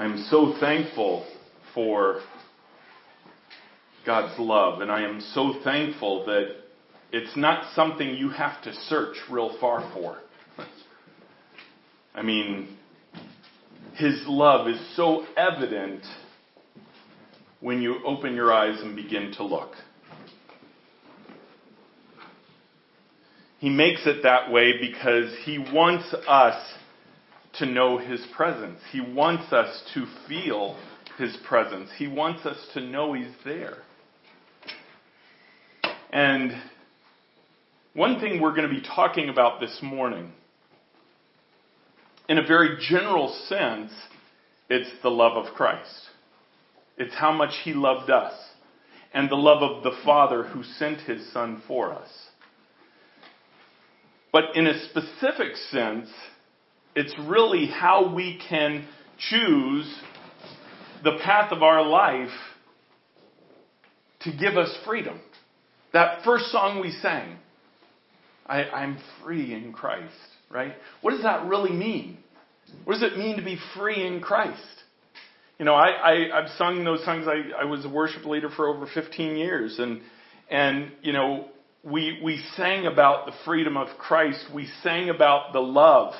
I'm so thankful for God's love, and I am so thankful that it's not something you have to search real far for. I mean, His love is so evident when you open your eyes and begin to look. He makes it that way because He wants us to know His presence. He wants us to feel His presence. He wants us to know He's there. And one thing we're going to be talking about this morning, in a very general sense, it's the love of Christ. It's how much He loved us and the love of the Father who sent His Son for us. But in a specific sense, it's really how we can choose the path of our life to give us freedom. That first song we sang, I, I'm free in Christ, right? What does that really mean? What does it mean to be free in Christ? You know, I, I, have sung those songs. I, I was a worship leader for over 15 years, and and you know, we we sang about the freedom of Christ. We sang about the love,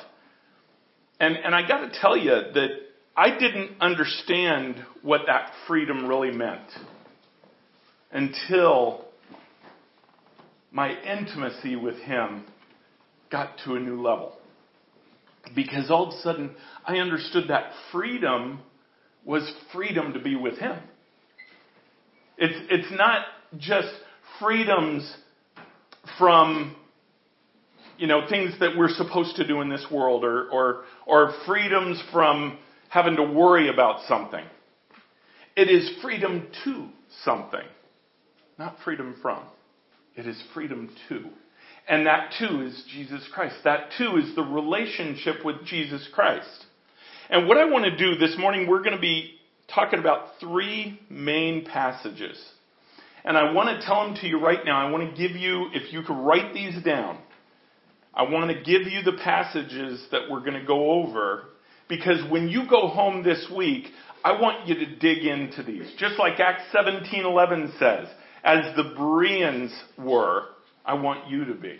and and I got to tell you that I didn't understand what that freedom really meant until my intimacy with Him got to a new level. Because all of a sudden, I understood that freedom was freedom to be with Him. It's, it's not just freedoms from, you know, things that we're supposed to do in this world or, or, or freedoms from having to worry about something. It is freedom to something, not freedom from. It is freedom to. And that too is Jesus Christ. That too is the relationship with Jesus Christ. And what I want to do this morning, we're going to be talking about three main passages. And I want to tell them to you right now. I want to give you, if you could write these down, I want to give you the passages that we're going to go over because when you go home this week, I want you to dig into these. Just like Acts 17:11 says, as the Bereans were, I want you to be.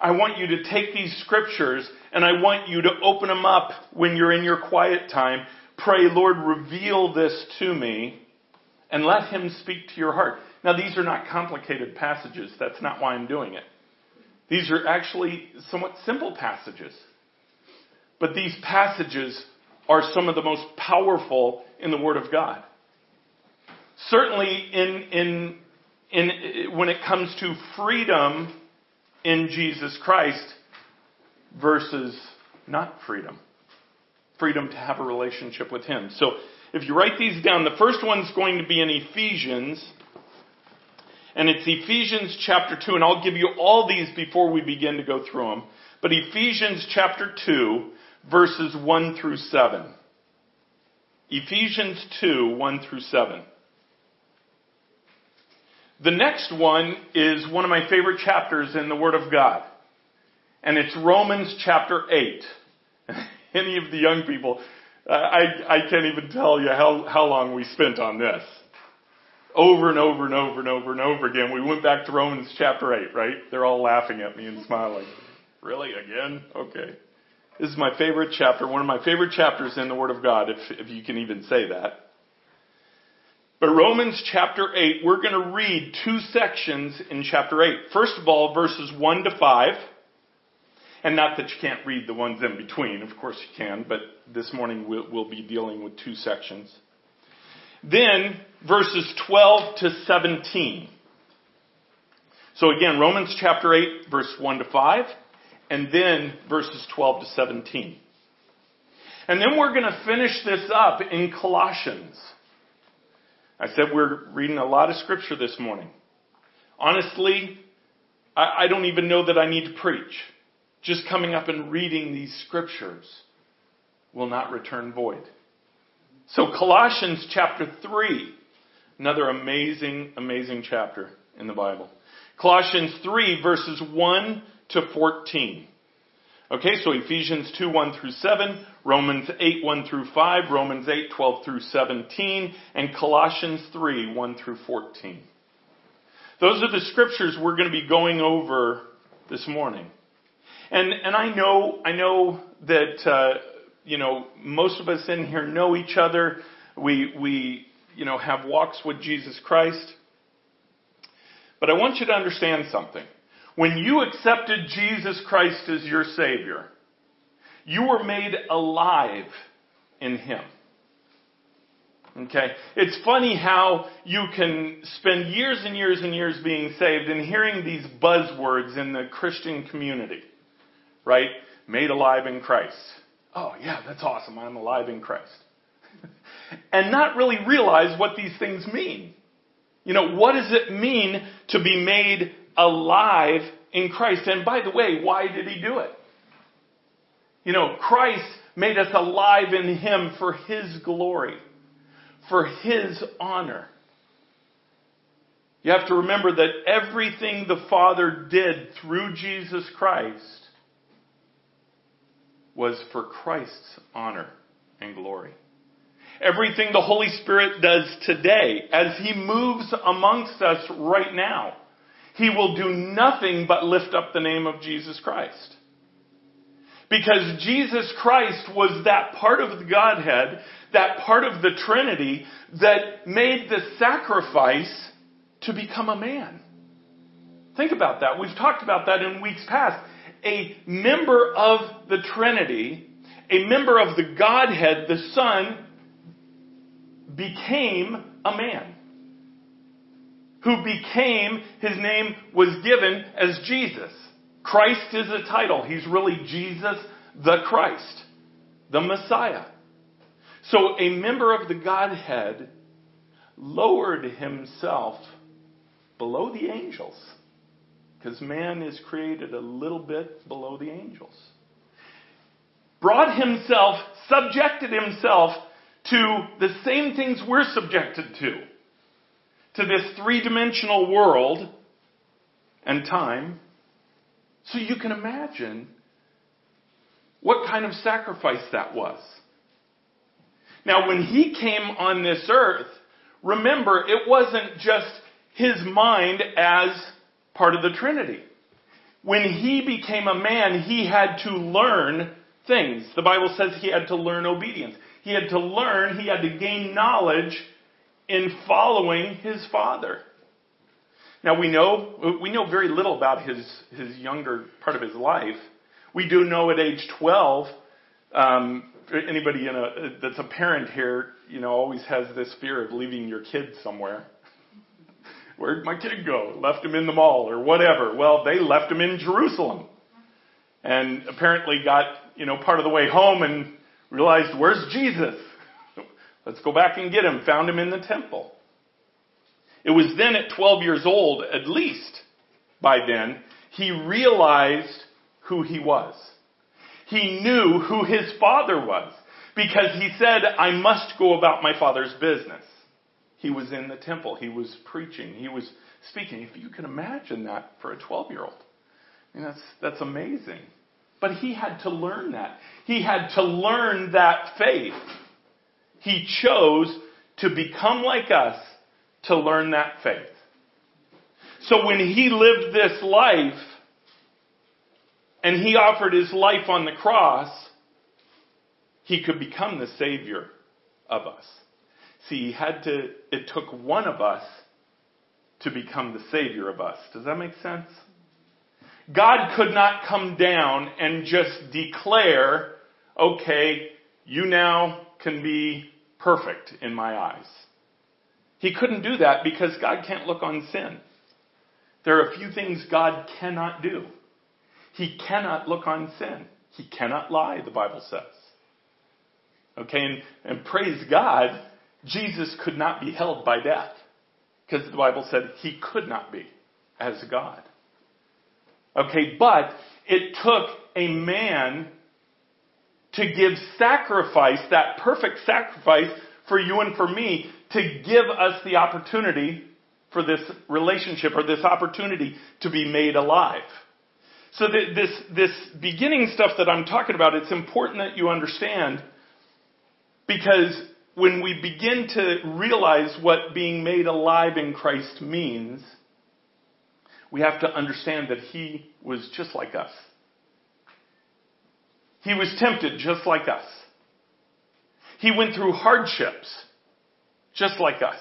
I want you to take these scriptures and I want you to open them up when you're in your quiet time. Pray, Lord, reveal this to me and let Him speak to your heart. Now, these are not complicated passages. That's not why I'm doing it. These are actually somewhat simple passages. But these passages are some of the most powerful in the Word of God. Certainly in, in in, when it comes to freedom in Jesus Christ versus not freedom. Freedom to have a relationship with Him. So if you write these down, the first one's going to be in Ephesians. And it's Ephesians chapter 2, and I'll give you all these before we begin to go through them. But Ephesians chapter 2, verses 1 through 7. Ephesians 2, 1 through 7. The next one is one of my favorite chapters in the Word of God. And it's Romans chapter 8. Any of the young people, uh, I, I can't even tell you how, how long we spent on this. Over and over and over and over and over again. We went back to Romans chapter 8, right? They're all laughing at me and smiling. Really? Again? Okay. This is my favorite chapter, one of my favorite chapters in the Word of God, if, if you can even say that. But Romans chapter 8, we're going to read two sections in chapter 8. First of all, verses 1 to 5. And not that you can't read the ones in between, of course you can, but this morning we'll, we'll be dealing with two sections. Then, verses 12 to 17. So again, Romans chapter 8, verse 1 to 5, and then verses 12 to 17. And then we're going to finish this up in Colossians. I said we're reading a lot of scripture this morning. Honestly, I, I don't even know that I need to preach. Just coming up and reading these scriptures will not return void. So Colossians chapter 3, another amazing, amazing chapter in the Bible. Colossians 3 verses 1 to 14. Okay, so Ephesians 2, 1 through 7, Romans 8, 1 through 5, Romans 8, 12 through 17, and Colossians 3, 1 through 14. Those are the scriptures we're going to be going over this morning. And, and I know, I know that, uh, you know, most of us in here know each other. We, we, you know, have walks with Jesus Christ. But I want you to understand something. When you accepted Jesus Christ as your Savior, you were made alive in Him. Okay? It's funny how you can spend years and years and years being saved and hearing these buzzwords in the Christian community. Right? Made alive in Christ. Oh, yeah, that's awesome. I'm alive in Christ. and not really realize what these things mean. You know, what does it mean to be made alive in Christ? And by the way, why did he do it? You know, Christ made us alive in him for his glory, for his honor. You have to remember that everything the Father did through Jesus Christ was for Christ's honor and glory. Everything the Holy Spirit does today, as He moves amongst us right now, He will do nothing but lift up the name of Jesus Christ. Because Jesus Christ was that part of the Godhead, that part of the Trinity that made the sacrifice to become a man. Think about that. We've talked about that in weeks past. A member of the Trinity, a member of the Godhead, the Son, became a man. Who became, his name was given as Jesus. Christ is a title. He's really Jesus the Christ, the Messiah. So a member of the Godhead lowered himself below the angels. Because man is created a little bit below the angels. Brought himself, subjected himself to the same things we're subjected to. To this three dimensional world and time. So you can imagine what kind of sacrifice that was. Now, when he came on this earth, remember, it wasn't just his mind as part of the Trinity. When he became a man, he had to learn things. The Bible says he had to learn obedience. He had to learn, he had to gain knowledge in following his father. Now we know, we know very little about his, his younger part of his life. We do know at age 12, um, anybody a, that's a parent here, you know, always has this fear of leaving your kid somewhere. Where'd my kid go? Left him in the mall or whatever. Well, they left him in Jerusalem. And apparently got, you know, part of the way home and realized, where's Jesus? Let's go back and get him. Found him in the temple. It was then at 12 years old, at least by then, he realized who he was. He knew who his father was because he said, I must go about my father's business. He was in the temple. He was preaching. He was speaking. If you can imagine that for a 12 year old, I mean, that's, that's amazing. But he had to learn that. He had to learn that faith. He chose to become like us to learn that faith. So when he lived this life and he offered his life on the cross, he could become the Savior of us. See, he had to, it took one of us to become the Savior of us. Does that make sense? God could not come down and just declare, okay, you now can be perfect in my eyes. He couldn't do that because God can't look on sin. There are a few things God cannot do. He cannot look on sin. He cannot lie, the Bible says. Okay, and, and praise God, Jesus could not be held by death. Because the Bible said he could not be as God. Okay, but it took a man to give sacrifice, that perfect sacrifice for you and for me, to give us the opportunity for this relationship or this opportunity to be made alive. So this, this beginning stuff that I'm talking about, it's important that you understand because when we begin to realize what being made alive in Christ means, we have to understand that He was just like us. He was tempted just like us. He went through hardships just like us.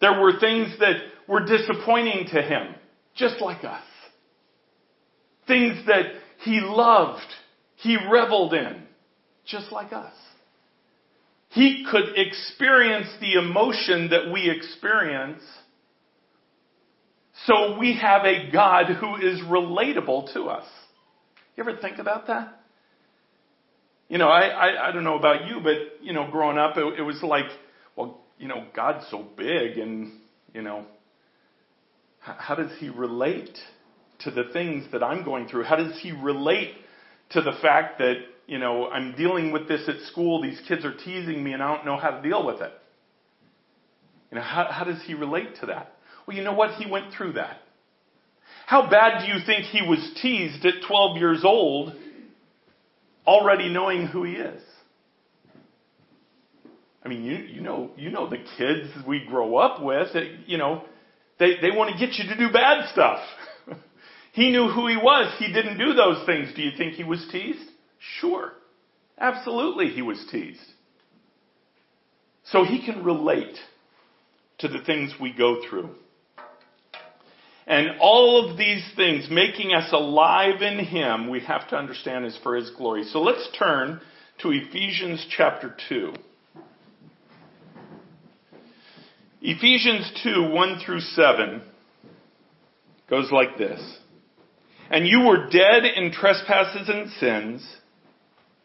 There were things that were disappointing to him just like us. Things that he loved, he reveled in just like us. He could experience the emotion that we experience. So we have a God who is relatable to us. You ever think about that? You know, I, I, I don't know about you, but, you know, growing up, it, it was like, well, you know, God's so big and, you know, how, how does he relate to the things that I'm going through? How does he relate to the fact that, you know, I'm dealing with this at school, these kids are teasing me and I don't know how to deal with it? You know, how, how does he relate to that? Well, you know what? He went through that. How bad do you think he was teased at 12 years old already knowing who he is. I mean, you, you know, you know the kids we grow up with, you know, they, they want to get you to do bad stuff. he knew who he was. He didn't do those things. Do you think he was teased? Sure. Absolutely he was teased. So he can relate to the things we go through. And all of these things making us alive in Him, we have to understand is for His glory. So let's turn to Ephesians chapter 2. Ephesians 2, 1 through 7 goes like this. And you were dead in trespasses and sins,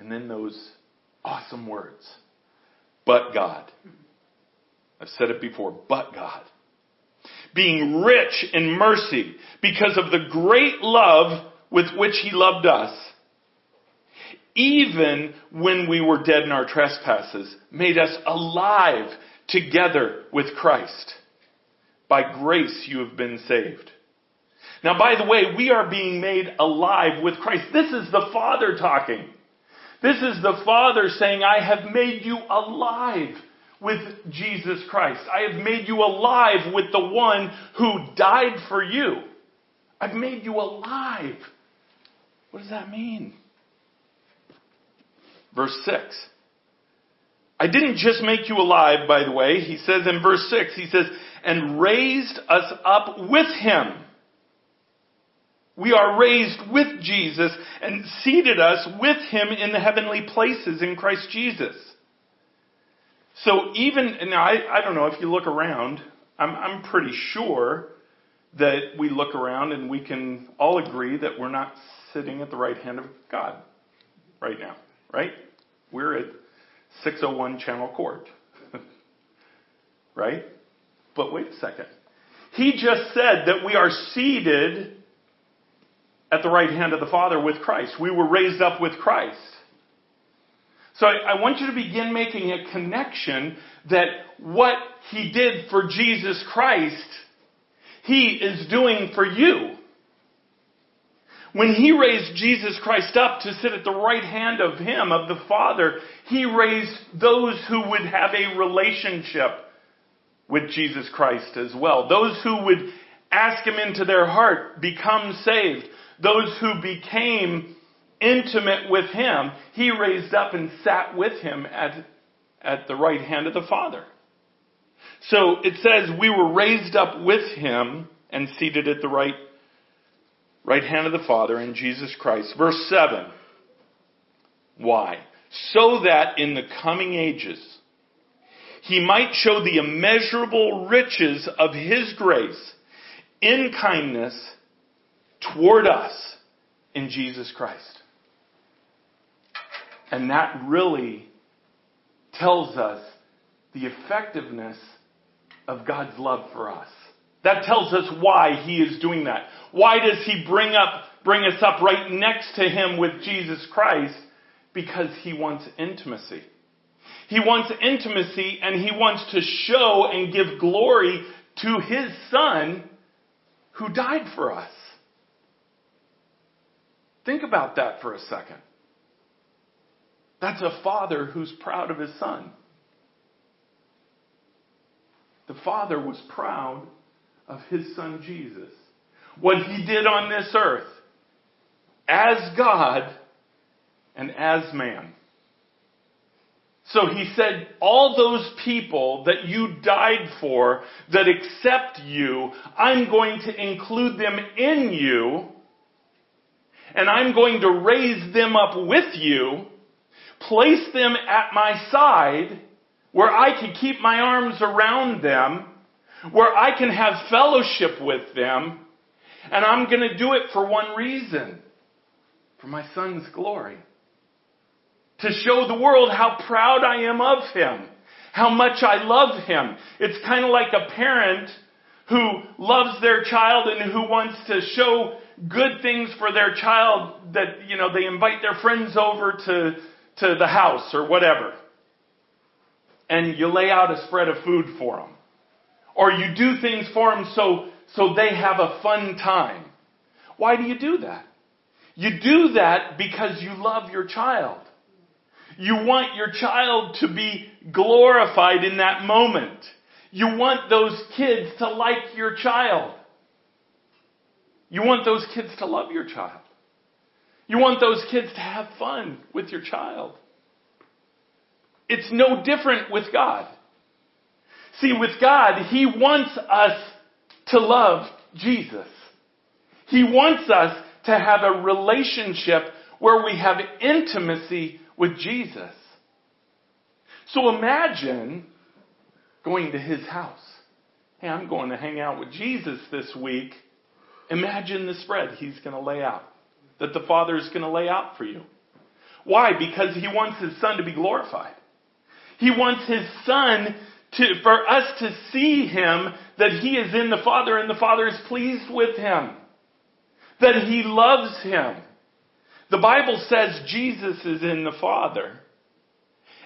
And then those awesome words. But God. I've said it before, but God being rich in mercy because of the great love with which he loved us, even when we were dead in our trespasses, made us alive together with Christ. By grace you have been saved. Now, by the way, we are being made alive with Christ. This is the Father talking. This is the Father saying, I have made you alive with Jesus Christ. I have made you alive with the one who died for you. I've made you alive. What does that mean? Verse 6. I didn't just make you alive, by the way. He says in verse 6, he says, and raised us up with him. We are raised with Jesus and seated us with him in the heavenly places in Christ Jesus. So even now, I, I don't know if you look around, I'm, I'm pretty sure that we look around and we can all agree that we're not sitting at the right hand of God right now, right? We're at 601 Channel Court, right? But wait a second. He just said that we are seated at the right hand of the Father with Christ. We were raised up with Christ. So I, I want you to begin making a connection that what he did for Jesus Christ, he is doing for you. When he raised Jesus Christ up to sit at the right hand of him, of the Father, he raised those who would have a relationship with Jesus Christ as well. Those who would ask him into their heart, become saved. Those who became intimate with him, he raised up and sat with him at, at the right hand of the Father. So it says we were raised up with him and seated at the right, right hand of the Father in Jesus Christ. Verse 7. Why? So that in the coming ages he might show the immeasurable riches of his grace in kindness toward us in Jesus Christ. And that really tells us the effectiveness of God's love for us. That tells us why he is doing that. Why does he bring up, bring us up right next to him with Jesus Christ? Because he wants intimacy. He wants intimacy and he wants to show and give glory to his son who died for us. Think about that for a second. That's a father who's proud of his son. The father was proud of his son Jesus. What he did on this earth as God and as man. So he said, all those people that you died for, that accept you, I'm going to include them in you, and I'm going to raise them up with you, place them at my side, where I can keep my arms around them, where I can have fellowship with them, and I'm going to do it for one reason, for my son's glory to show the world how proud I am of him, how much I love him. It's kind of like a parent who loves their child and who wants to show good things for their child that, you know, they invite their friends over to, to the house or whatever. And you lay out a spread of food for them. Or you do things for them so, so they have a fun time. Why do you do that? You do that because you love your child. You want your child to be glorified in that moment. You want those kids to like your child. You want those kids to love your child. You want those kids to have fun with your child. It's no different with God. See, with God, He wants us to love Jesus. He wants us to have a relationship where we have intimacy with Jesus. So imagine going to his house. Hey, I'm going to hang out with Jesus this week. Imagine the spread he's going to lay out, that the Father is going to lay out for you. Why? Because he wants his Son to be glorified. He wants his Son to, for us to see him that he is in the Father and the Father is pleased with him. That he loves him. The Bible says Jesus is in the Father.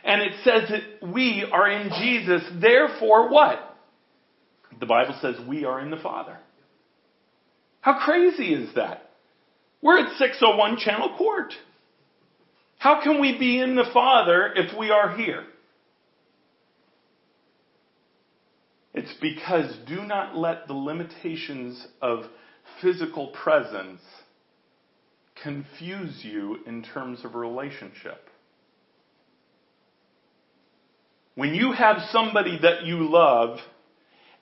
And it says that we are in Jesus. Therefore, what? The Bible says we are in the Father. How crazy is that? We're at 601 Channel Court. How can we be in the Father if we are here? It's because do not let the limitations of physical presence confuse you in terms of relationship. When you have somebody that you love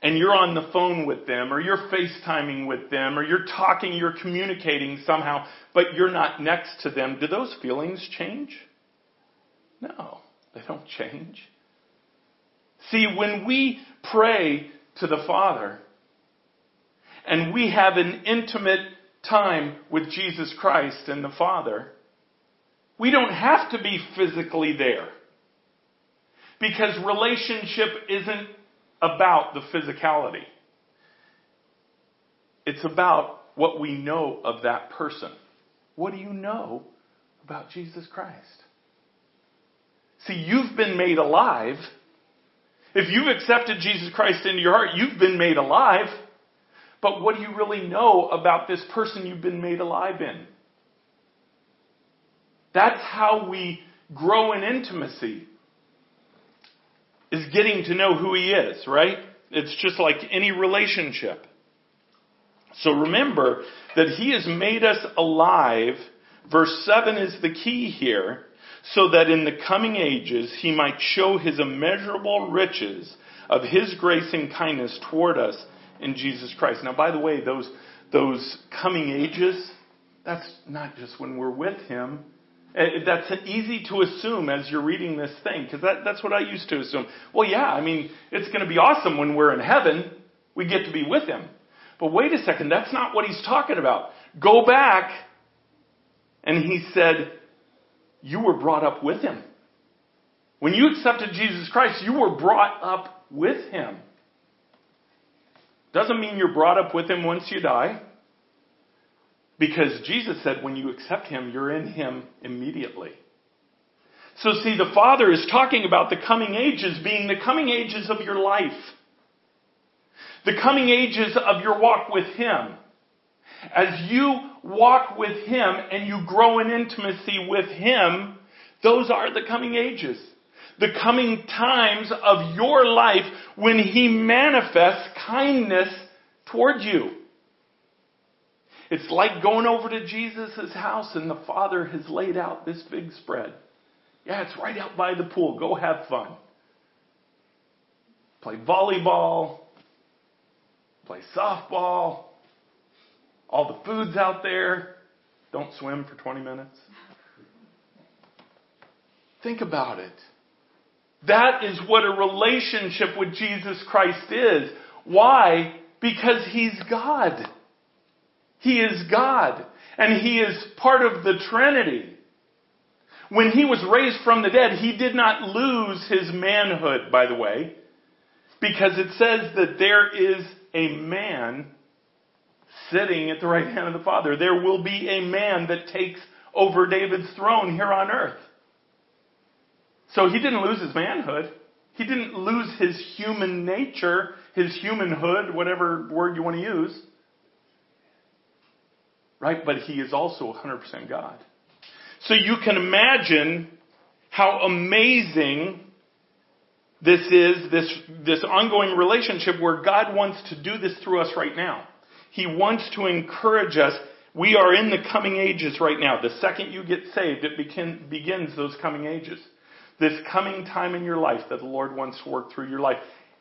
and you're on the phone with them or you're FaceTiming with them or you're talking, you're communicating somehow, but you're not next to them, do those feelings change? No, they don't change. See, when we pray to the Father and we have an intimate time with Jesus Christ and the Father, we don't have to be physically there. Because relationship isn't about the physicality. It's about what we know of that person. What do you know about Jesus Christ? See, you've been made alive. If you've accepted Jesus Christ into your heart, you've been made alive. But what do you really know about this person you've been made alive in? That's how we grow in intimacy. Is getting to know who he is, right? It's just like any relationship. So remember that he has made us alive. Verse 7 is the key here. So that in the coming ages he might show his immeasurable riches of his grace and kindness toward us in Jesus Christ. Now, by the way, those, those coming ages, that's not just when we're with Him. Eh, that's easy to assume as you're reading this thing, because that, that's what I used to assume. Well, yeah, I mean, it's going to be awesome when we're in heaven. We get to be with Him. But wait a second, that's not what He's talking about. Go back And he said, You were brought up with him. When you accepted Jesus Christ, you were brought up with him. Doesn't mean you're brought up with him once you die. Because Jesus said when you accept him, you're in him immediately. So see, the Father is talking about the coming ages being the coming ages of your life. The coming ages of your walk with Him. As you walk with Him and you grow in intimacy with Him, those are the coming ages. The coming times of your life when He manifests kindness toward you. It's like going over to Jesus' house and the Father has laid out this big spread. Yeah, it's right out by the pool. Go have fun. Play volleyball, play softball, all the food's out there. Don't swim for 20 minutes. Think about it. That is what a relationship with Jesus Christ is. Why? Because He's God. He is God. And He is part of the Trinity. When He was raised from the dead, He did not lose His manhood, by the way, because it says that there is a man sitting at the right hand of the Father. There will be a man that takes over David's throne here on earth. So he didn't lose his manhood. He didn't lose his human nature, his humanhood, whatever word you want to use. Right? But he is also 100% God. So you can imagine how amazing this is, this, this ongoing relationship where God wants to do this through us right now. He wants to encourage us. We are in the coming ages right now. The second you get saved, it begin, begins those coming ages. This coming time in your life that the Lord wants to work through your life.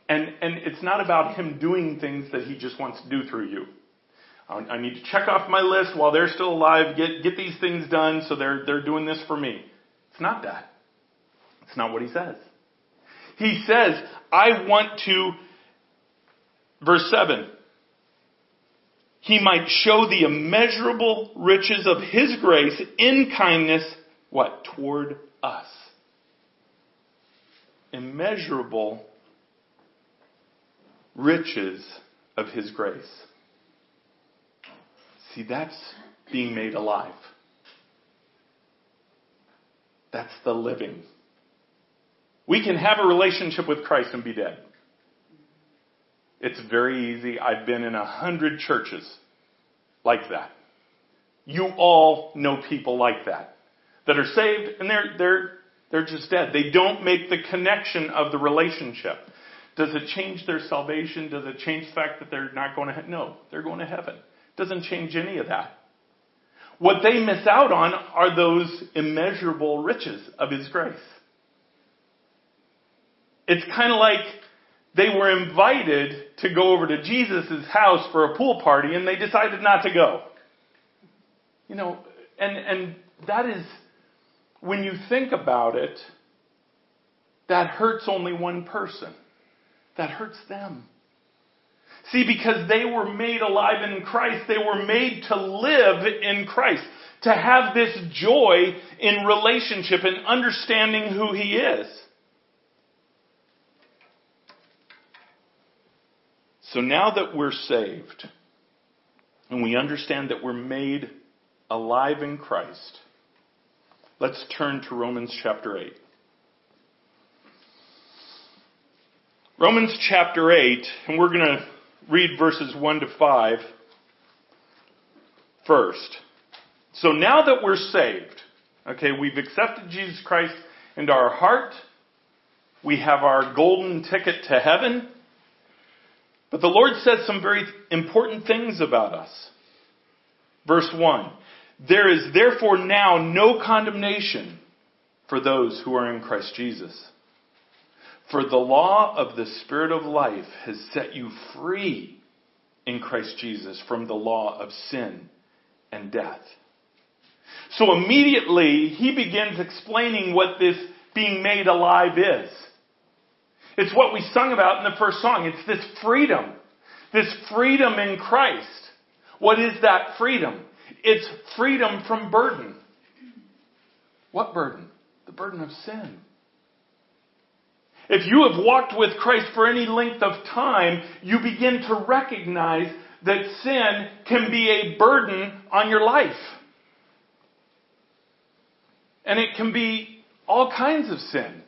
And, and it's not about Him doing things that He just wants to do through you. I need to check off my list while they're still alive, get, get these things done so they're, they're doing this for me. It's not that. It's not what He says. He says, I want to, verse 7, he might show the immeasurable riches of his grace in kindness, what? Toward us. Immeasurable riches of his grace. See, that's being made alive. That's the living. We can have a relationship with Christ and be dead. It's very easy. I've been in a hundred churches like that. You all know people like that that are saved and they're they're they're just dead. They don't make the connection of the relationship. Does it change their salvation? Does it change the fact that they're not going to heaven? No, they're going to heaven. Doesn't change any of that. What they miss out on are those immeasurable riches of His grace. It's kind of like they were invited to go over to Jesus' house for a pool party and they decided not to go. You know, and, and that is, when you think about it, that hurts only one person. That hurts them. See, because they were made alive in Christ, they were made to live in Christ, to have this joy in relationship and understanding who He is. So now that we're saved and we understand that we're made alive in Christ, let's turn to Romans chapter 8. Romans chapter 8, and we're going to read verses 1 to 5 first. So now that we're saved, okay, we've accepted Jesus Christ into our heart, we have our golden ticket to heaven, but the Lord says some very important things about us. Verse 1 There is therefore now no condemnation for those who are in Christ Jesus. For the law of the Spirit of life has set you free in Christ Jesus from the law of sin and death. So immediately he begins explaining what this being made alive is. It's what we sung about in the first song. It's this freedom. This freedom in Christ. What is that freedom? It's freedom from burden. What burden? The burden of sin. If you have walked with Christ for any length of time, you begin to recognize that sin can be a burden on your life. And it can be all kinds of sin.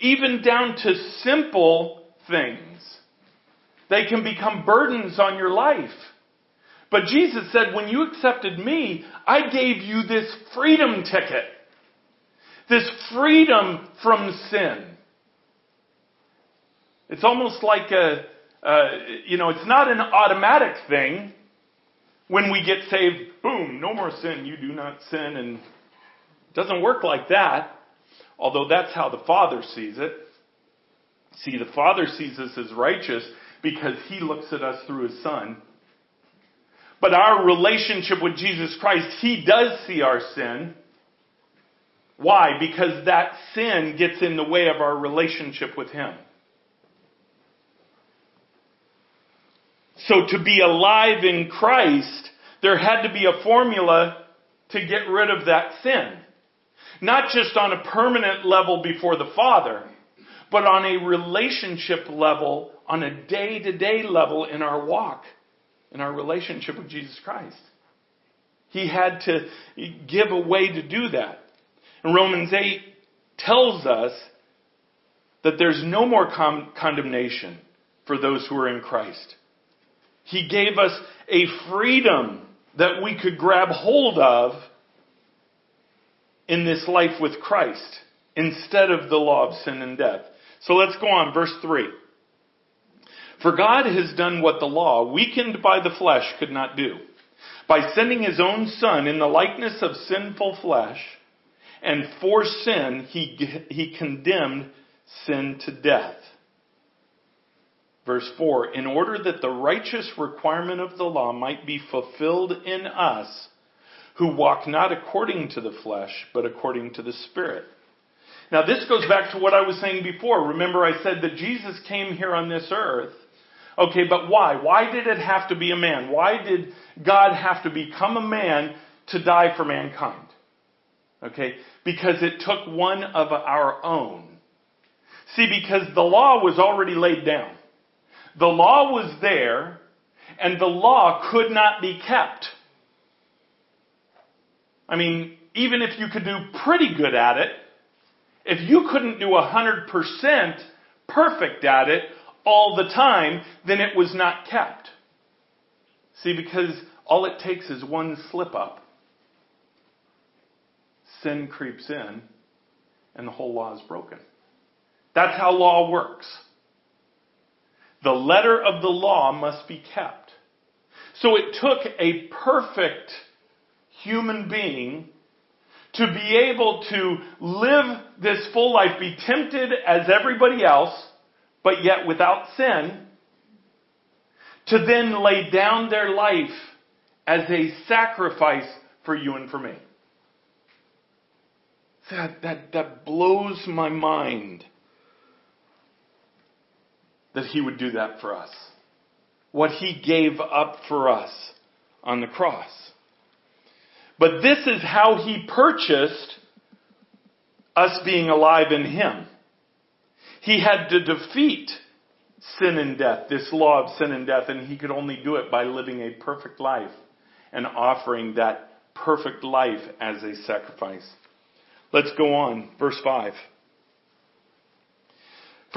Even down to simple things. They can become burdens on your life. But Jesus said, when you accepted me, I gave you this freedom ticket. This freedom from sin. It's almost like a, uh, you know, it's not an automatic thing. When we get saved, boom, no more sin, you do not sin, and it doesn't work like that. Although that's how the Father sees it. See, the Father sees us as righteous because He looks at us through His Son. But our relationship with Jesus Christ, He does see our sin. Why? Because that sin gets in the way of our relationship with Him. So to be alive in Christ, there had to be a formula to get rid of that sin. Not just on a permanent level before the Father, but on a relationship level, on a day to day level in our walk, in our relationship with Jesus Christ. He had to give a way to do that. And Romans 8 tells us that there's no more con- condemnation for those who are in Christ. He gave us a freedom that we could grab hold of in this life with Christ instead of the law of sin and death. So let's go on, verse 3. For God has done what the law, weakened by the flesh, could not do. By sending his own son in the likeness of sinful flesh, and for sin, he, he condemned sin to death Verse 4 In order that the righteous requirement of the law might be fulfilled in us, who walk not according to the flesh, but according to the Spirit. Now, this goes back to what I was saying before. Remember, I said that Jesus came here on this earth. Okay, but why? Why did it have to be a man? Why did God have to become a man to die for mankind? Okay, because it took one of our own. See, because the law was already laid down. The law was there, and the law could not be kept. I mean, even if you could do pretty good at it, if you couldn't do 100% perfect at it all the time, then it was not kept. See, because all it takes is one slip up. Sin creeps in, and the whole law is broken. That's how law works. The letter of the law must be kept. So it took a perfect human being to be able to live this full life, be tempted as everybody else, but yet without sin, to then lay down their life as a sacrifice for you and for me. That, that, that blows my mind that he would do that for us. What he gave up for us on the cross. But this is how he purchased us being alive in him. He had to defeat sin and death, this law of sin and death, and he could only do it by living a perfect life and offering that perfect life as a sacrifice. Let's go on. Verse 5.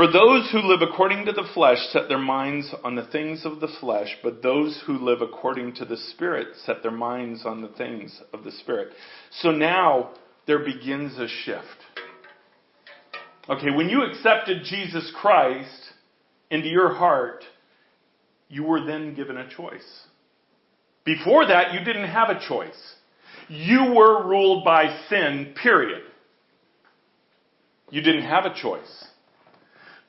For those who live according to the flesh set their minds on the things of the flesh, but those who live according to the Spirit set their minds on the things of the Spirit. So now there begins a shift. Okay, when you accepted Jesus Christ into your heart, you were then given a choice. Before that, you didn't have a choice. You were ruled by sin, period. You didn't have a choice.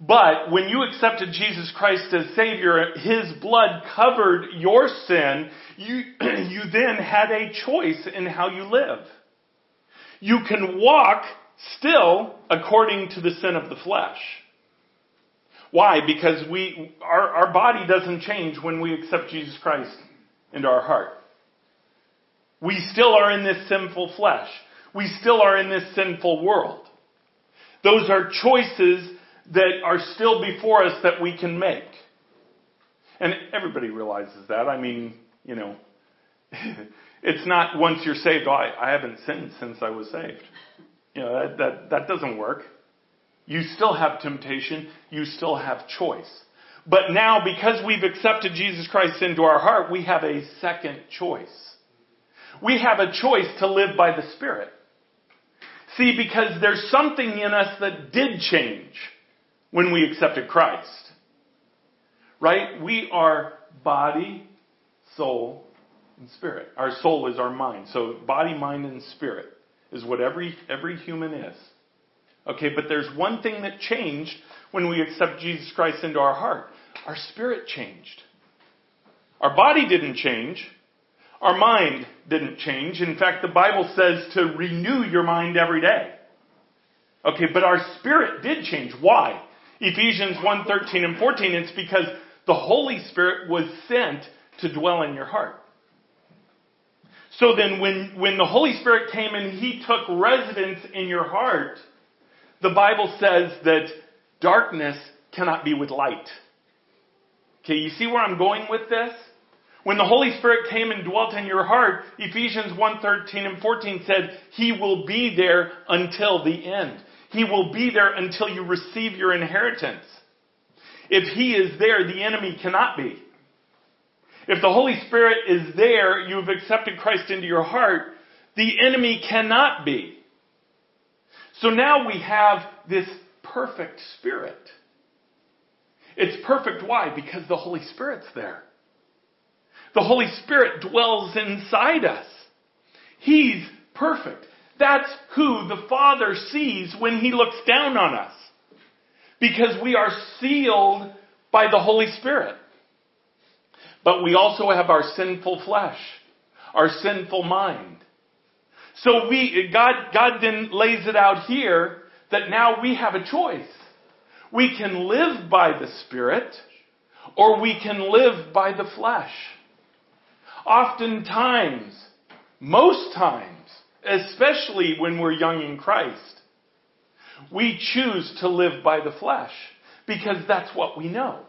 But when you accepted Jesus Christ as Savior, His blood covered your sin. You, you then had a choice in how you live. You can walk still according to the sin of the flesh. Why? Because we, our, our body doesn't change when we accept Jesus Christ into our heart. We still are in this sinful flesh. We still are in this sinful world. Those are choices that are still before us that we can make. And everybody realizes that. I mean, you know, it's not once you're saved, oh, I, I haven't sinned since I was saved. You know, that, that, that doesn't work. You still have temptation. You still have choice. But now, because we've accepted Jesus Christ into our heart, we have a second choice. We have a choice to live by the Spirit. See, because there's something in us that did change when we accepted Christ. Right? We are body, soul, and spirit. Our soul is our mind. So body, mind, and spirit is what every, every human is. Okay, but there's one thing that changed when we accept Jesus Christ into our heart. Our spirit changed. Our body didn't change. Our mind didn't change. In fact, the Bible says to renew your mind every day. Okay, but our spirit did change. Why? Ephesians 1, 13 and 14, it's because the Holy Spirit was sent to dwell in your heart. So then when, when the Holy Spirit came and He took residence in your heart, the Bible says that darkness cannot be with light. Okay, you see where I'm going with this? When the Holy Spirit came and dwelt in your heart, Ephesians 1:13 and 14 said, He will be there until the end. He will be there until you receive your inheritance. If He is there, the enemy cannot be. If the Holy Spirit is there, you have accepted Christ into your heart, the enemy cannot be. So now we have this perfect spirit. It's perfect. Why? Because the Holy Spirit's there. The Holy Spirit dwells inside us. He's perfect. That's who the Father sees when He looks down on us. Because we are sealed by the Holy Spirit. But we also have our sinful flesh, our sinful mind. So we, God, God then lays it out here that now we have a choice. We can live by the Spirit or we can live by the flesh. Oftentimes, most times, especially when we're young in Christ, we choose to live by the flesh because that's what we know.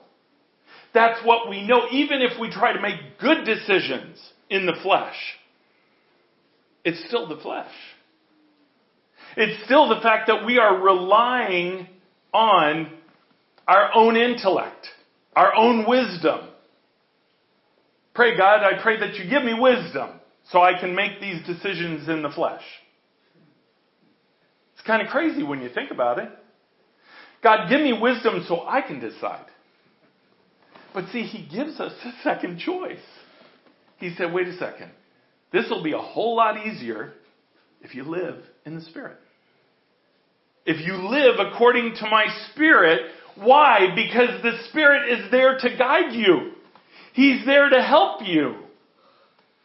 That's what we know, even if we try to make good decisions in the flesh. It's still the flesh. It's still the fact that we are relying on our own intellect, our own wisdom. Pray, God, I pray that you give me wisdom so I can make these decisions in the flesh. It's kind of crazy when you think about it. God, give me wisdom so I can decide. But see, he gives us a second choice. He said, wait a second. This will be a whole lot easier if you live in the Spirit. If you live according to my Spirit, why? Because the Spirit is there to guide you. He's there to help you.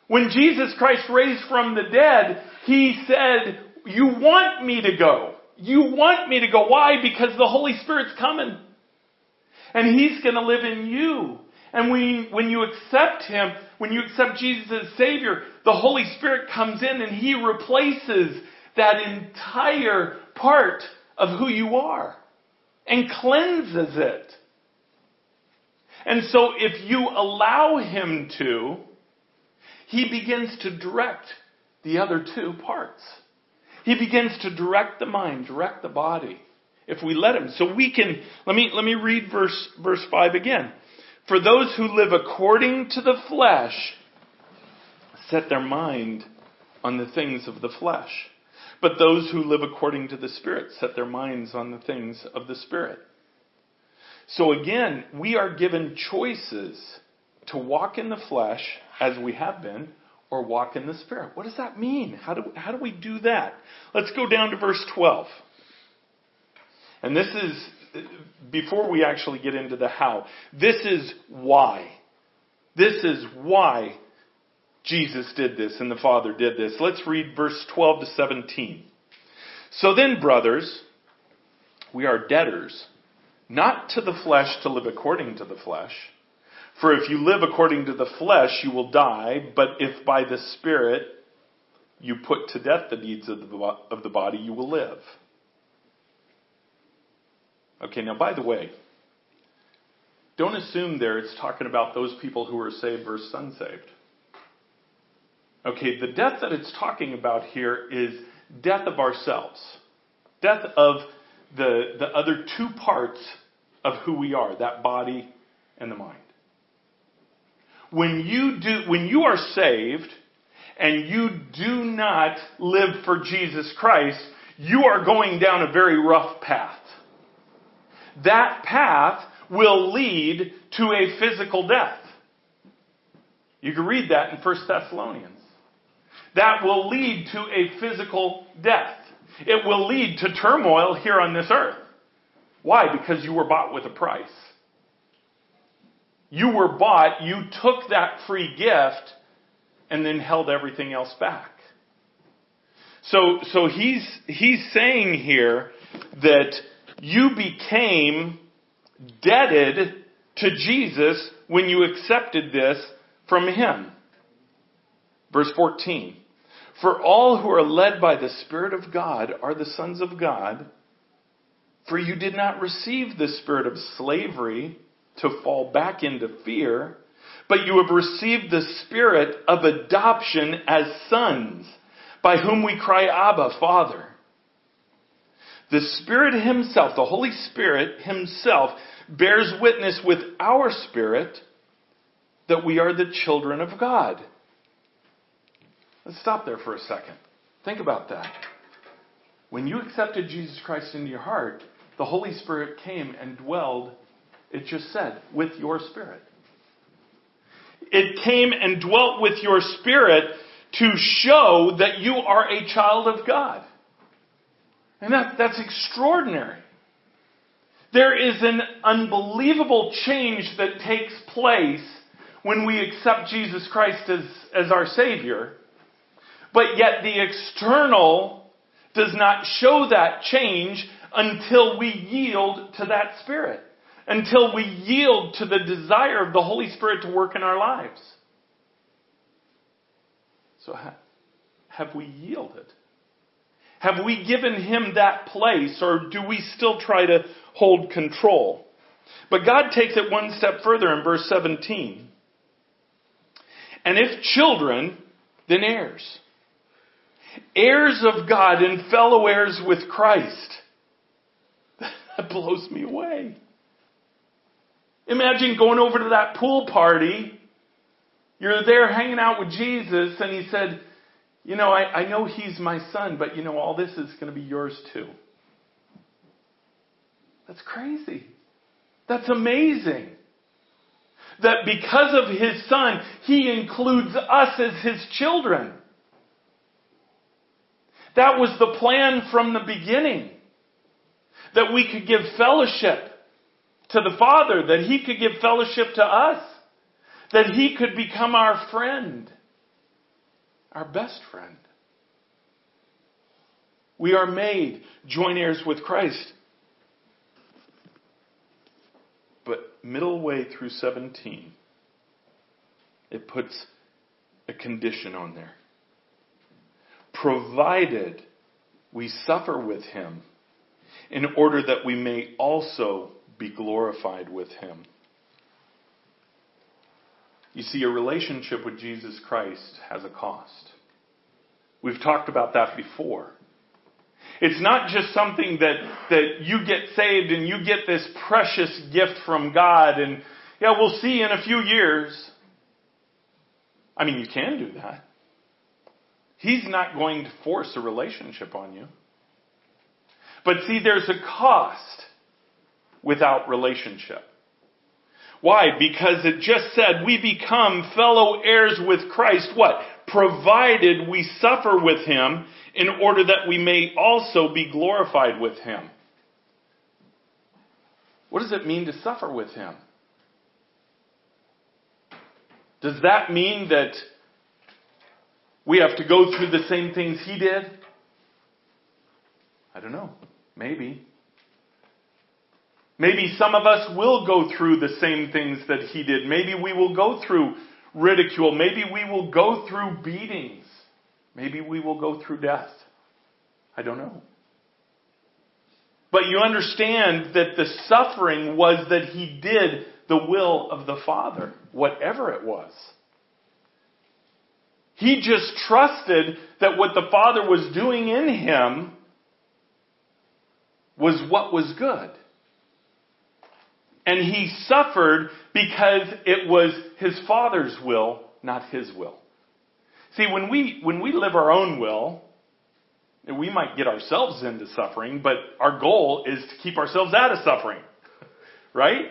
When Jesus Christ raised from the dead, He said, you want me to go. You want me to go. Why? Because the Holy Spirit's coming. And He's going to live in you. And when, when you accept Him, when you accept Jesus as Savior, the Holy Spirit comes in and He replaces that entire part of who you are and cleanses it. And so if you allow Him to, He begins to direct the other two parts. He begins to direct the mind, direct the body if we let him. So we can, let me, let me read verse, verse 5 again. For those who live according to the flesh set their mind on the things of the flesh. But those who live according to the Spirit set their minds on the things of the Spirit. So again, we are given choices to walk in the flesh as we have been or walk in the Spirit. What does that mean? How do, how do we do that? Let's go down to verse 12. And this is, before we actually get into the how, this is why. This is why Jesus did this and the Father did this. Let's read verse 12 to 17. So then, brothers, we are debtors, not to the flesh to live according to the flesh. For if you live according to the flesh, you will die, but if by the Spirit you put to death the deeds of the, of the body, you will live. Okay, now by the way, don't assume there it's talking about those people who are saved versus unsaved. Okay, the death that it's talking about here is death of ourselves. Death of the, the other two parts of who we are, that body and the mind. When you do, when you are saved and you do not live for Jesus Christ, you are going down a very rough path. That path will lead to a physical death. You can read that in 1 Thessalonians. That will lead to a physical death. It will lead to turmoil here on this earth. Why? Because you were bought with a price. You were bought, you took that free gift, and then held everything else back. So, so he's, he's saying here that you became debted to Jesus when you accepted this from him. Verse 14. For all who are led by the Spirit of God are the sons of God. For you did not receive the spirit of slavery to fall back into fear, but you have received the spirit of adoption as sons, by whom we cry, Abba, Father. The Spirit Himself, the Holy Spirit Himself, bears witness with our spirit that we are the children of God. Let's stop there for a second. Think about that. When you accepted Jesus Christ into your heart, the Holy Spirit came and dwelled, it just said, with your spirit. It came and dwelt with your spirit to show that you are a child of God. And that, that's extraordinary. There is an unbelievable change that takes place when we accept Jesus Christ as, as our Savior. But yet the external does not show that change until we yield to that Spirit. Until we yield to the desire of the Holy Spirit to work in our lives. So have we yielded? Have we given Him that place or do we still try to hold control? But God takes it one step further in verse 17. And if children, then heirs heirs of God and fellow heirs with Christ. That blows me away. Imagine going over to that pool party. You're there hanging out with Jesus, and he said, You know, I, I know he's my son, but you know, all this is going to be yours too. That's crazy. That's amazing. That because of his son, he includes us as his children. That was the plan from the beginning. That we could give fellowship to the Father, that He could give fellowship to us, that He could become our friend, our best friend. We are made joint heirs with Christ. But middle way through 17, it puts a condition on there provided we suffer with him in order that we may also be glorified with him. You see, a relationship with Jesus Christ has a cost. We've talked about that before. It's not just something that, that you get saved and you get this precious gift from God and, yeah, we'll see in a few years. I mean, you can do that. He's not going to force a relationship on you. But see, there's a cost without relationship. Why? Because it just said we become fellow heirs with Christ. What? Provided we suffer with Him in order that we may also be glorified with Him. What does it mean to suffer with Him? Does that mean that we have to go through the same things he did? I don't know. Maybe. Maybe some of us will go through the same things that he did. Maybe we will go through ridicule. Maybe we will go through beatings. Maybe we will go through death. I don't know. But you understand that the suffering was that he did the will of the Father, whatever it was. He just trusted that what the Father was doing in him was what was good. And he suffered because it was his Father's will, not his will. See, when we, when we live our own will, we might get ourselves into suffering, but our goal is to keep ourselves out of suffering. Right?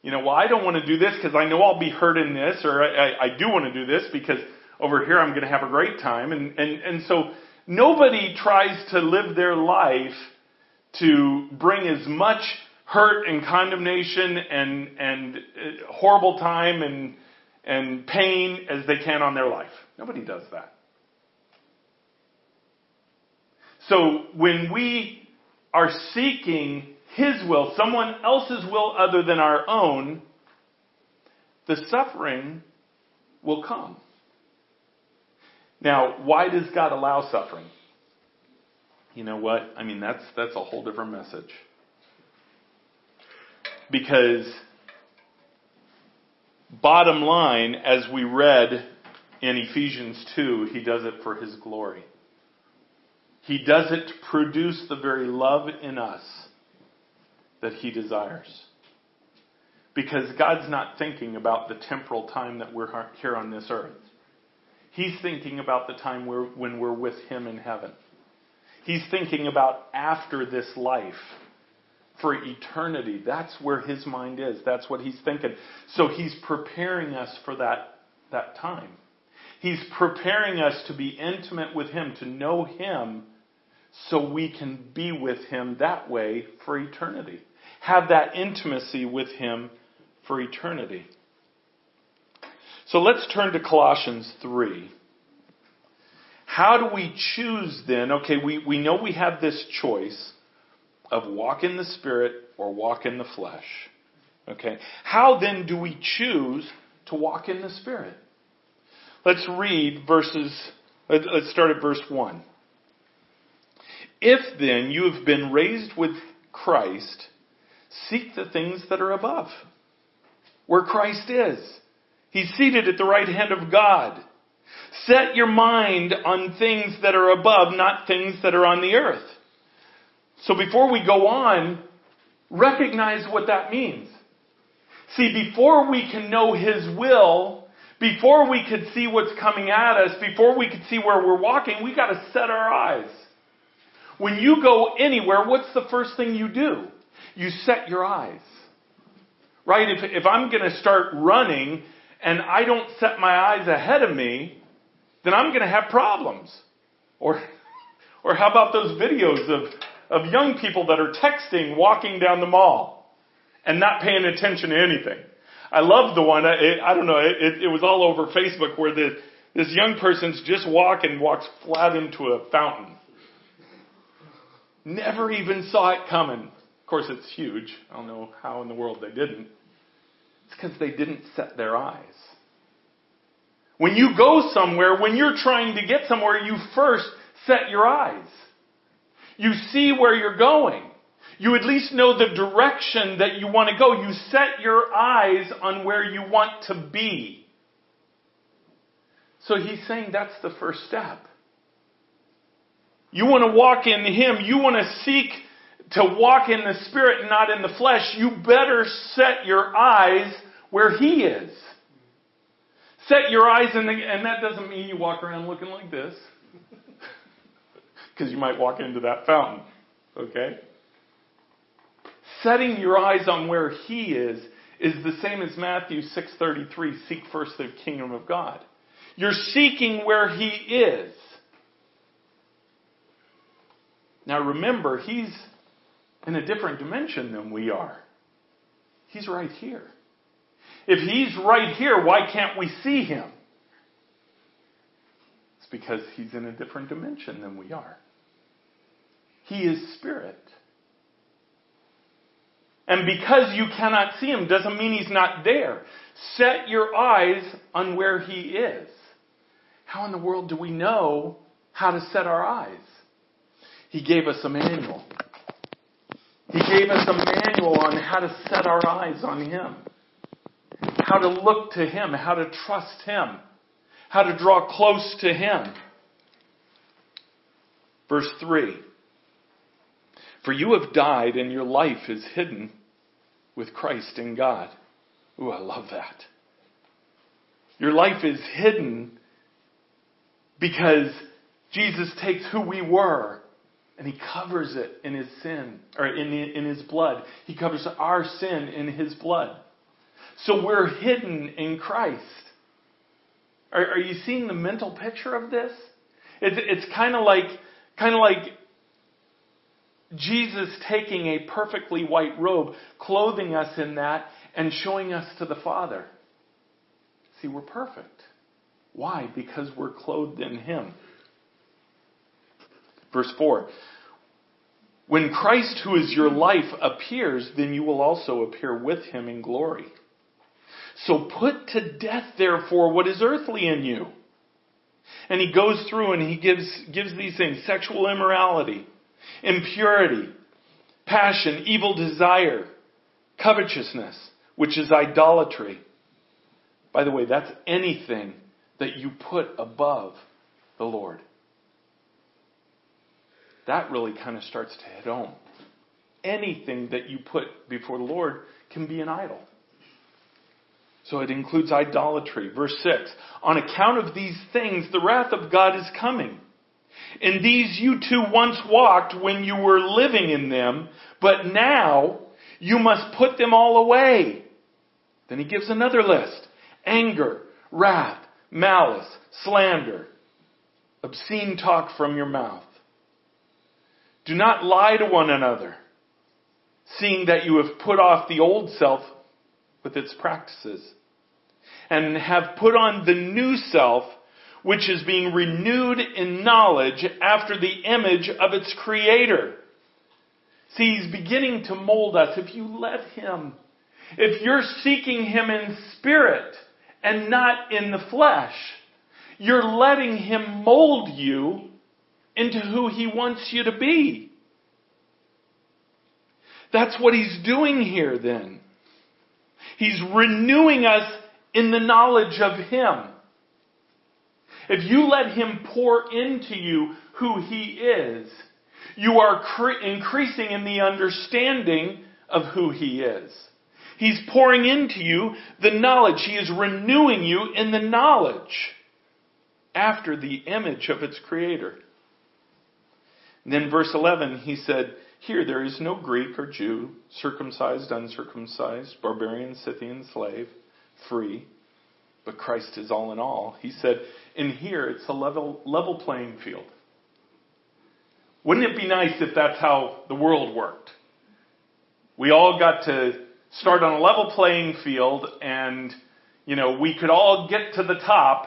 You know, well, I don't want to do this because I know I'll be hurt in this, or I, I do want to do this because over here I'm going to have a great time. And, and, and so nobody tries to live their life to bring as much hurt and condemnation and, and uh, horrible time and, and pain as they can on their life. Nobody does that. So when we are seeking His will, someone else's will other than our own, the suffering will come. Now, why does God allow suffering? You know what? I mean, that's, that's a whole different message. Because, bottom line, as we read in Ephesians 2, he does it for his glory. He does it to produce the very love in us that he desires. Because God's not thinking about the temporal time that we're here on this earth. He's thinking about the time when we're with him in heaven. He's thinking about after this life for eternity. That's where his mind is. That's what he's thinking. So he's preparing us for that, that time. He's preparing us to be intimate with him, to know him, so we can be with him that way for eternity. Have that intimacy with him for eternity. So let's turn to Colossians 3. How do we choose then? Okay, we, we know we have this choice of walk in the Spirit or walk in the flesh. Okay, how then do we choose to walk in the Spirit? Let's read verses, let's start at verse 1. If then you have been raised with Christ, seek the things that are above, where Christ is. He's seated at the right hand of God. Set your mind on things that are above, not things that are on the earth. So before we go on, recognize what that means. See, before we can know His will, before we could see what's coming at us, before we could see where we're walking, we gotta set our eyes. When you go anywhere, what's the first thing you do? You set your eyes. Right? If, if I'm gonna start running and I don't set my eyes ahead of me, then I'm going to have problems. Or, or how about those videos of, of young people that are texting walking down the mall and not paying attention to anything? I love the one, I, I don't know, it, it was all over Facebook where the, this young person's just walking, walks flat into a fountain. Never even saw it coming. Of course, it's huge. I don't know how in the world they didn't. It's because they didn't set their eyes. When you go somewhere, when you're trying to get somewhere, you first set your eyes. You see where you're going. You at least know the direction that you want to go. You set your eyes on where you want to be. So he's saying that's the first step. You want to walk in Him. You want to seek to walk in the Spirit and not in the flesh. You better set your eyes where He is. Set your eyes in the, and that doesn't mean you walk around looking like this. Because you might walk into that fountain. Okay? Setting your eyes on where He is is the same as Matthew 6:33, seek first the kingdom of God. You're seeking where he is. Now remember, he's in a different dimension than we are. He's right here. If he's right here, why can't we see him? It's because he's in a different dimension than we are. He is spirit. And because you cannot see him doesn't mean he's not there. Set your eyes on where he is. how in the world do we know how to set our eyes? He gave us a manual. He gave us a manual on how to set our eyes on Him, how to look to Him, how to trust Him, how to draw close to Him. Verse 3 For you have died, and your life is hidden with Christ in God. Ooh, I love that. Your life is hidden because Jesus takes who we were and he covers it in his sin or in, in his blood. He covers our sin in his blood. So we're hidden in Christ. Are, are you seeing the mental picture of this? It's, it's kind of like, kind of like Jesus taking a perfectly white robe, clothing us in that, and showing us to the Father. See, we're perfect. Why? Because we're clothed in Him. Verse 4 When Christ, who is your life, appears, then you will also appear with Him in glory. So put to death, therefore, what is earthly in you. And he goes through and he gives, gives these things sexual immorality, impurity, passion, evil desire, covetousness, which is idolatry. By the way, that's anything that you put above the Lord. That really kind of starts to hit home. Anything that you put before the Lord can be an idol. So it includes idolatry. Verse 6 On account of these things, the wrath of God is coming. In these you too once walked when you were living in them, but now you must put them all away. Then he gives another list anger, wrath, malice, slander, obscene talk from your mouth. Do not lie to one another, seeing that you have put off the old self with its practices, and have put on the new self, which is being renewed in knowledge after the image of its creator. See, he's beginning to mold us. If you let him, if you're seeking him in spirit and not in the flesh, you're letting him mold you into who he wants you to be. That's what he's doing here then. He's renewing us in the knowledge of him. If you let him pour into you who he is, you are cre- increasing in the understanding of who he is. He's pouring into you the knowledge. He is renewing you in the knowledge after the image of its creator. And then verse 11, he said, Here there is no Greek or Jew, circumcised, uncircumcised, barbarian, Scythian, slave, free, but Christ is all in all. He said, In here it's a level, level playing field. Wouldn't it be nice if that's how the world worked? We all got to start on a level playing field and, you know, we could all get to the top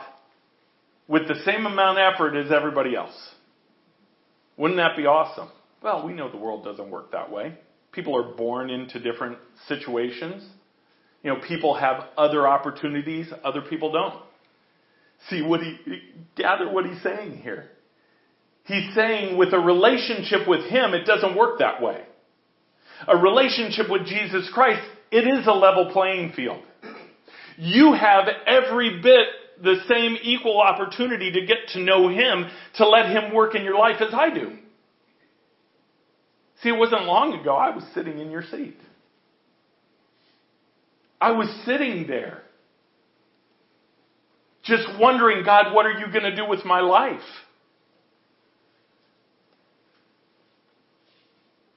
with the same amount of effort as everybody else. Wouldn't that be awesome? Well, we know the world doesn't work that way. People are born into different situations. You know, people have other opportunities, other people don't. See what he, gather what he's saying here. He's saying with a relationship with him, it doesn't work that way. A relationship with Jesus Christ, it is a level playing field. You have every bit the same equal opportunity to get to know Him, to let Him work in your life as I do. See, it wasn't long ago I was sitting in your seat. I was sitting there. Just wondering, God, what are you going to do with my life?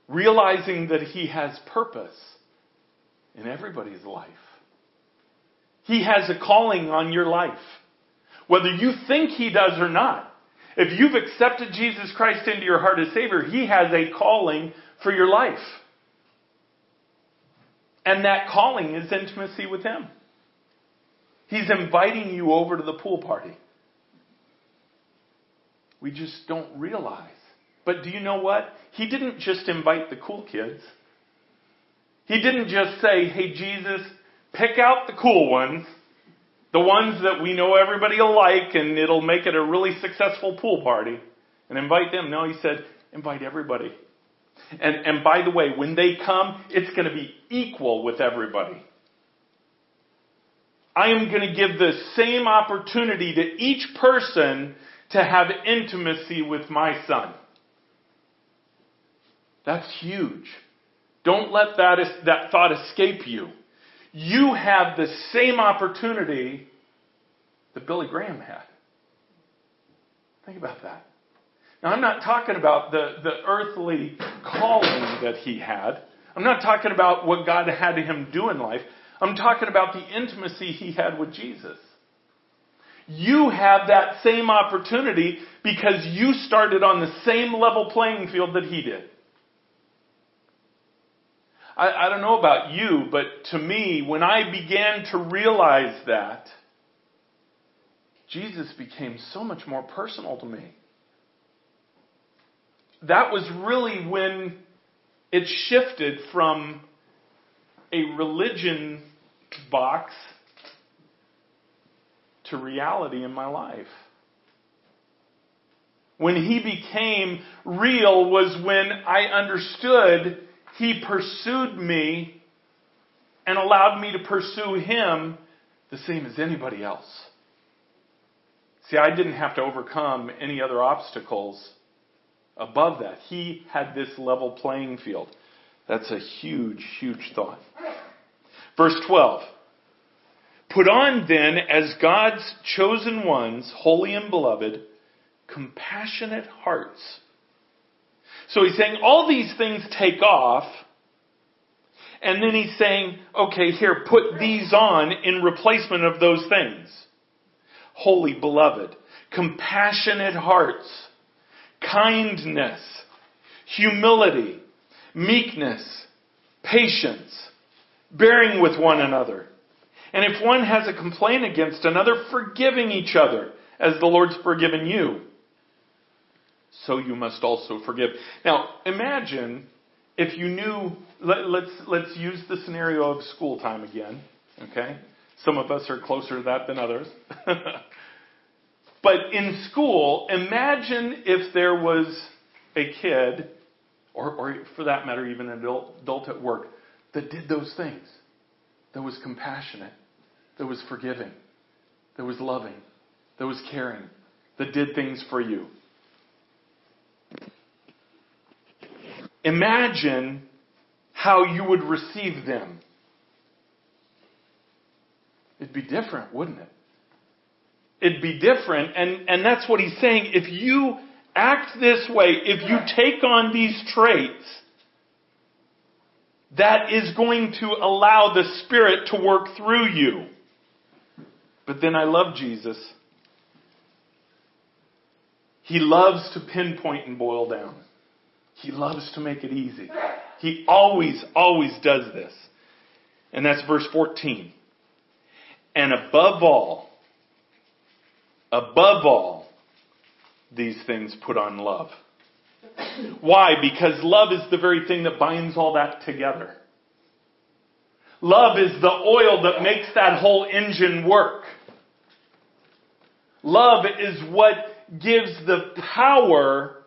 Realizing that He has purpose in everybody's life. He has a calling on your life. Whether you think He does or not. If you've accepted Jesus Christ into your heart as Savior, He has a calling for your life. And that calling is intimacy with Him. He's inviting you over to the pool party. We just don't realize. But do you know what? He didn't just invite the cool kids. He didn't just say, hey, Jesus, pick out the cool ones The ones that we know everybody will like and it'll make it a really successful pool party. And invite them. No, he said, invite everybody. And, and by the way, when they come, it's going to be equal with everybody. I am going to give the same opportunity to each person to have intimacy with my son. That's huge. Don't let that, that thought escape you. You have the same opportunity that Billy Graham had. Think about that. Now, I'm not talking about the, the earthly calling that he had. I'm not talking about what God had him do in life. I'm talking about the intimacy he had with Jesus. You have that same opportunity because you started on the same level playing field that he did. I, I don't know about you, but to me, when I began to realize that, Jesus became so much more personal to me. That was really when it shifted from a religion box to reality in my life. When he became real was when I understood he pursued me and allowed me to pursue him the same as anybody else. See, I didn't have to overcome any other obstacles above that. He had this level playing field. That's a huge, huge thought. Verse 12. Put on then as God's chosen ones, holy and beloved, compassionate hearts so he's saying all these things take off, and then he's saying, okay, here, put these on in replacement of those things. Holy beloved, compassionate hearts, kindness, humility, meekness, patience, bearing with one another. And if one has a complaint against another, forgiving each other as the Lord's forgiven you so you must also forgive. Now, imagine if you knew, let, let's, let's use the scenario of school time again, okay? Some of us are closer to that than others. but in school, imagine if there was a kid, or, or for that matter, even an adult, adult at work, that did those things, that was compassionate, that was forgiving, that was loving, that was caring, that did things for you. Imagine how you would receive them. It'd be different, wouldn't it? It'd be different, and, and that's what he's saying. If you act this way, if you take on these traits, that is going to allow the Spirit to work through you. But then I love Jesus. He loves to pinpoint and boil down. He loves to make it easy. He always, always does this. And that's verse 14. And above all, above all, these things put on love. Why? Because love is the very thing that binds all that together. Love is the oil that makes that whole engine work. Love is what gives the power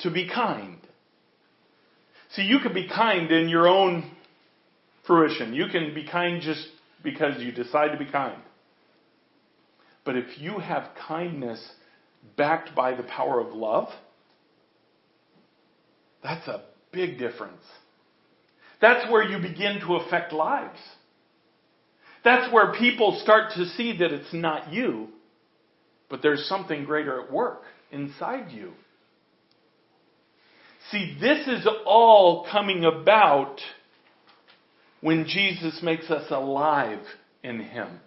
to be kind. See, you can be kind in your own fruition. You can be kind just because you decide to be kind. But if you have kindness backed by the power of love, that's a big difference. That's where you begin to affect lives. That's where people start to see that it's not you, but there's something greater at work inside you. See, this is all coming about when Jesus makes us alive in Him.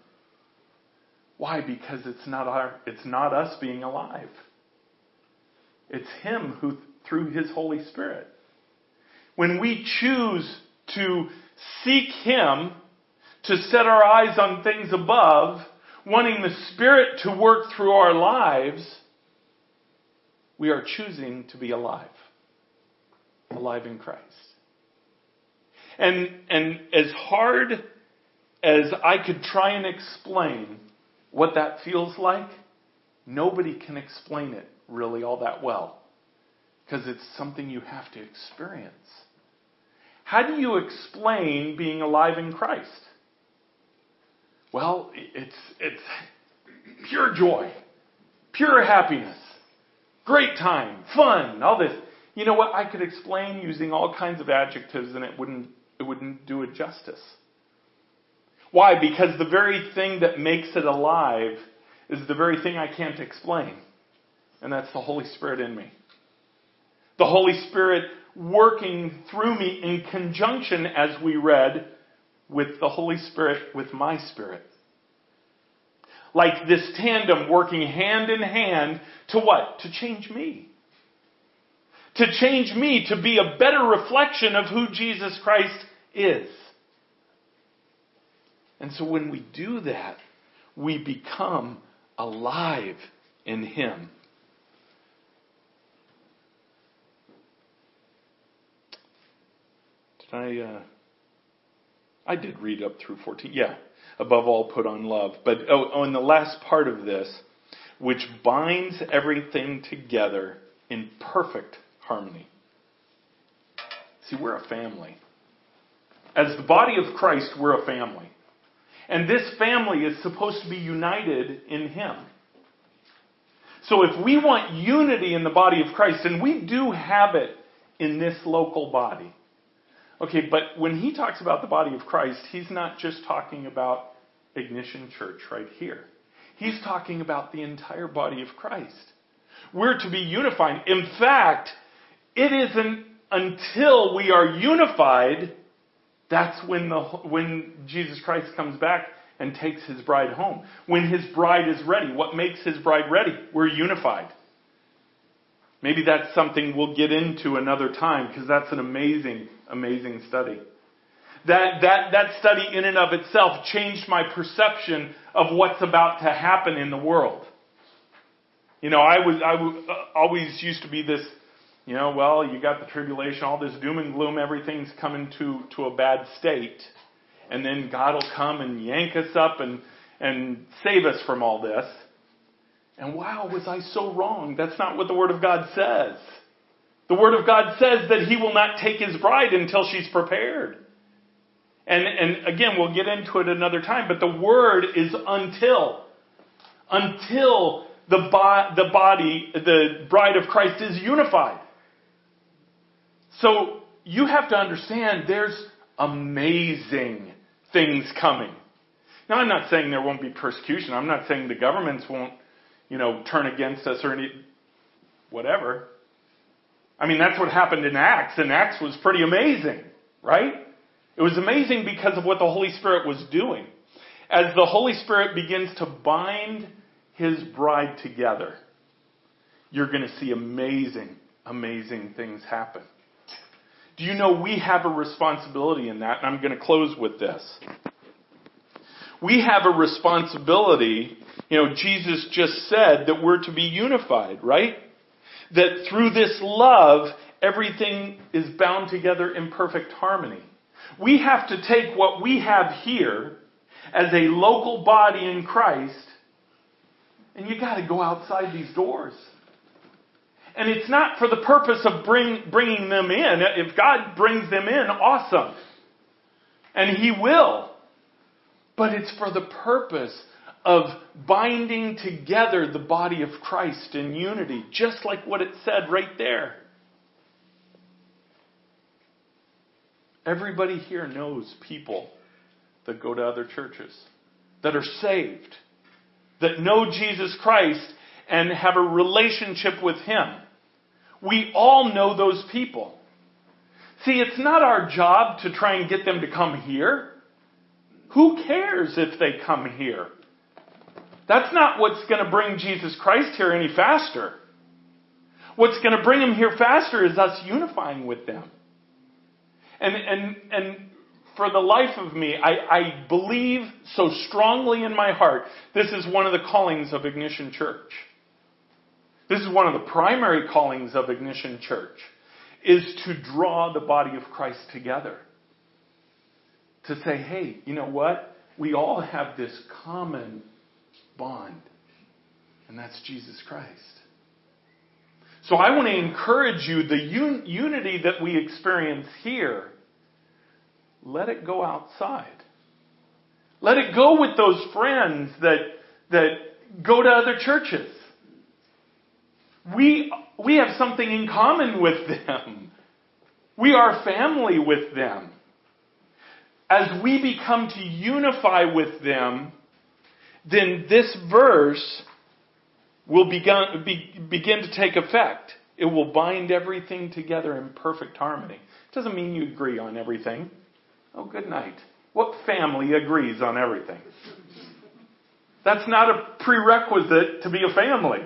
Why? Because it's not our, it's not us being alive. It's Him who, through His Holy Spirit. When we choose to seek Him, to set our eyes on things above, wanting the Spirit to work through our lives, we are choosing to be alive alive in Christ. And, and as hard as I could try and explain what that feels like, nobody can explain it really all that well because it's something you have to experience. How do you explain being alive in Christ? Well, it's, it's pure joy, pure happiness, great time, fun, all this. You know what? I could explain using all kinds of adjectives and it wouldn't, it wouldn't do it justice. Why? Because the very thing that makes it alive is the very thing I can't explain. And that's the Holy Spirit in me. The Holy Spirit working through me in conjunction, as we read, with the Holy Spirit, with my spirit. Like this tandem working hand in hand to what? To change me. To change me to be a better reflection of who Jesus Christ is. And so when we do that, we become alive in Him. Did I? Uh, I did read up through 14. Yeah. Above all, put on love. But oh, oh, the last part of this, which binds everything together in perfect harmony. See, we're a family. As the body of Christ, we're a family. And this family is supposed to be united in Him. So if we want unity in the body of Christ, and we do have it in this local body. Okay, but when he talks about the body of Christ, he's not just talking about Ignition Church right here. He's talking about the entire body of Christ. We're to be unified. In fact, it isn't until we are unified that's when, the, when Jesus Christ comes back and takes his bride home. When his bride is ready. What makes his bride ready? We're unified. Maybe that's something we'll get into another time because that's an amazing, amazing study. That, that, that study in and of itself changed my perception of what's about to happen in the world. You know, I was, I was, uh, always used to be this you know, well, you got the tribulation, all this doom and gloom, everything's coming to, to a bad state. And then God will come and yank us up and, and save us from all this. And wow, was I so wrong? That's not what the Word of God says. The Word of God says that He will not take His bride until she's prepared. And, and again, we'll get into it another time, but the Word is until. Until the, bo- the body, the bride of Christ is unified. So you have to understand there's amazing things coming. Now I'm not saying there won't be persecution. I'm not saying the governments won't, you know, turn against us or any, whatever. I mean, that's what happened in Acts, and Acts was pretty amazing, right? It was amazing because of what the Holy Spirit was doing. As the Holy Spirit begins to bind His bride together, you're going to see amazing, amazing things happen. Do you know we have a responsibility in that? And I'm going to close with this. We have a responsibility. You know, Jesus just said that we're to be unified, right? That through this love, everything is bound together in perfect harmony. We have to take what we have here as a local body in Christ, and you got to go outside these doors. And it's not for the purpose of bring, bringing them in. If God brings them in, awesome. And He will. But it's for the purpose of binding together the body of Christ in unity, just like what it said right there. Everybody here knows people that go to other churches, that are saved, that know Jesus Christ and have a relationship with Him. We all know those people. See, it's not our job to try and get them to come here. Who cares if they come here? That's not what's going to bring Jesus Christ here any faster. What's going to bring him here faster is us unifying with them. And, and, and for the life of me, I, I believe so strongly in my heart this is one of the callings of Ignition Church. This is one of the primary callings of Ignition Church is to draw the body of Christ together. To say, hey, you know what? We all have this common bond, and that's Jesus Christ. So I want to encourage you the un- unity that we experience here, let it go outside. Let it go with those friends that, that go to other churches. We, we have something in common with them. We are family with them. As we become to unify with them, then this verse will begin, be, begin to take effect. It will bind everything together in perfect harmony. Doesn't mean you agree on everything. Oh, good night. What family agrees on everything? That's not a prerequisite to be a family.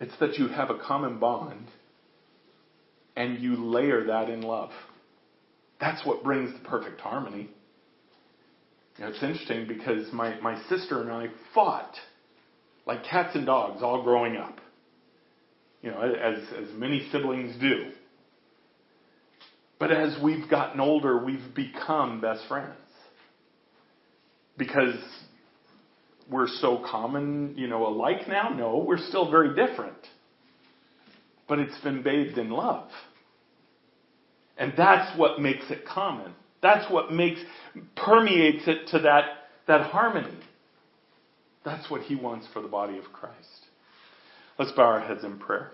It's that you have a common bond and you layer that in love. That's what brings the perfect harmony. It's interesting because my, my sister and I fought like cats and dogs all growing up. You know, as, as many siblings do. But as we've gotten older, we've become best friends. Because we're so common, you know, alike now? No, we're still very different. But it's been bathed in love. And that's what makes it common. That's what makes, permeates it to that, that harmony. That's what he wants for the body of Christ. Let's bow our heads in prayer.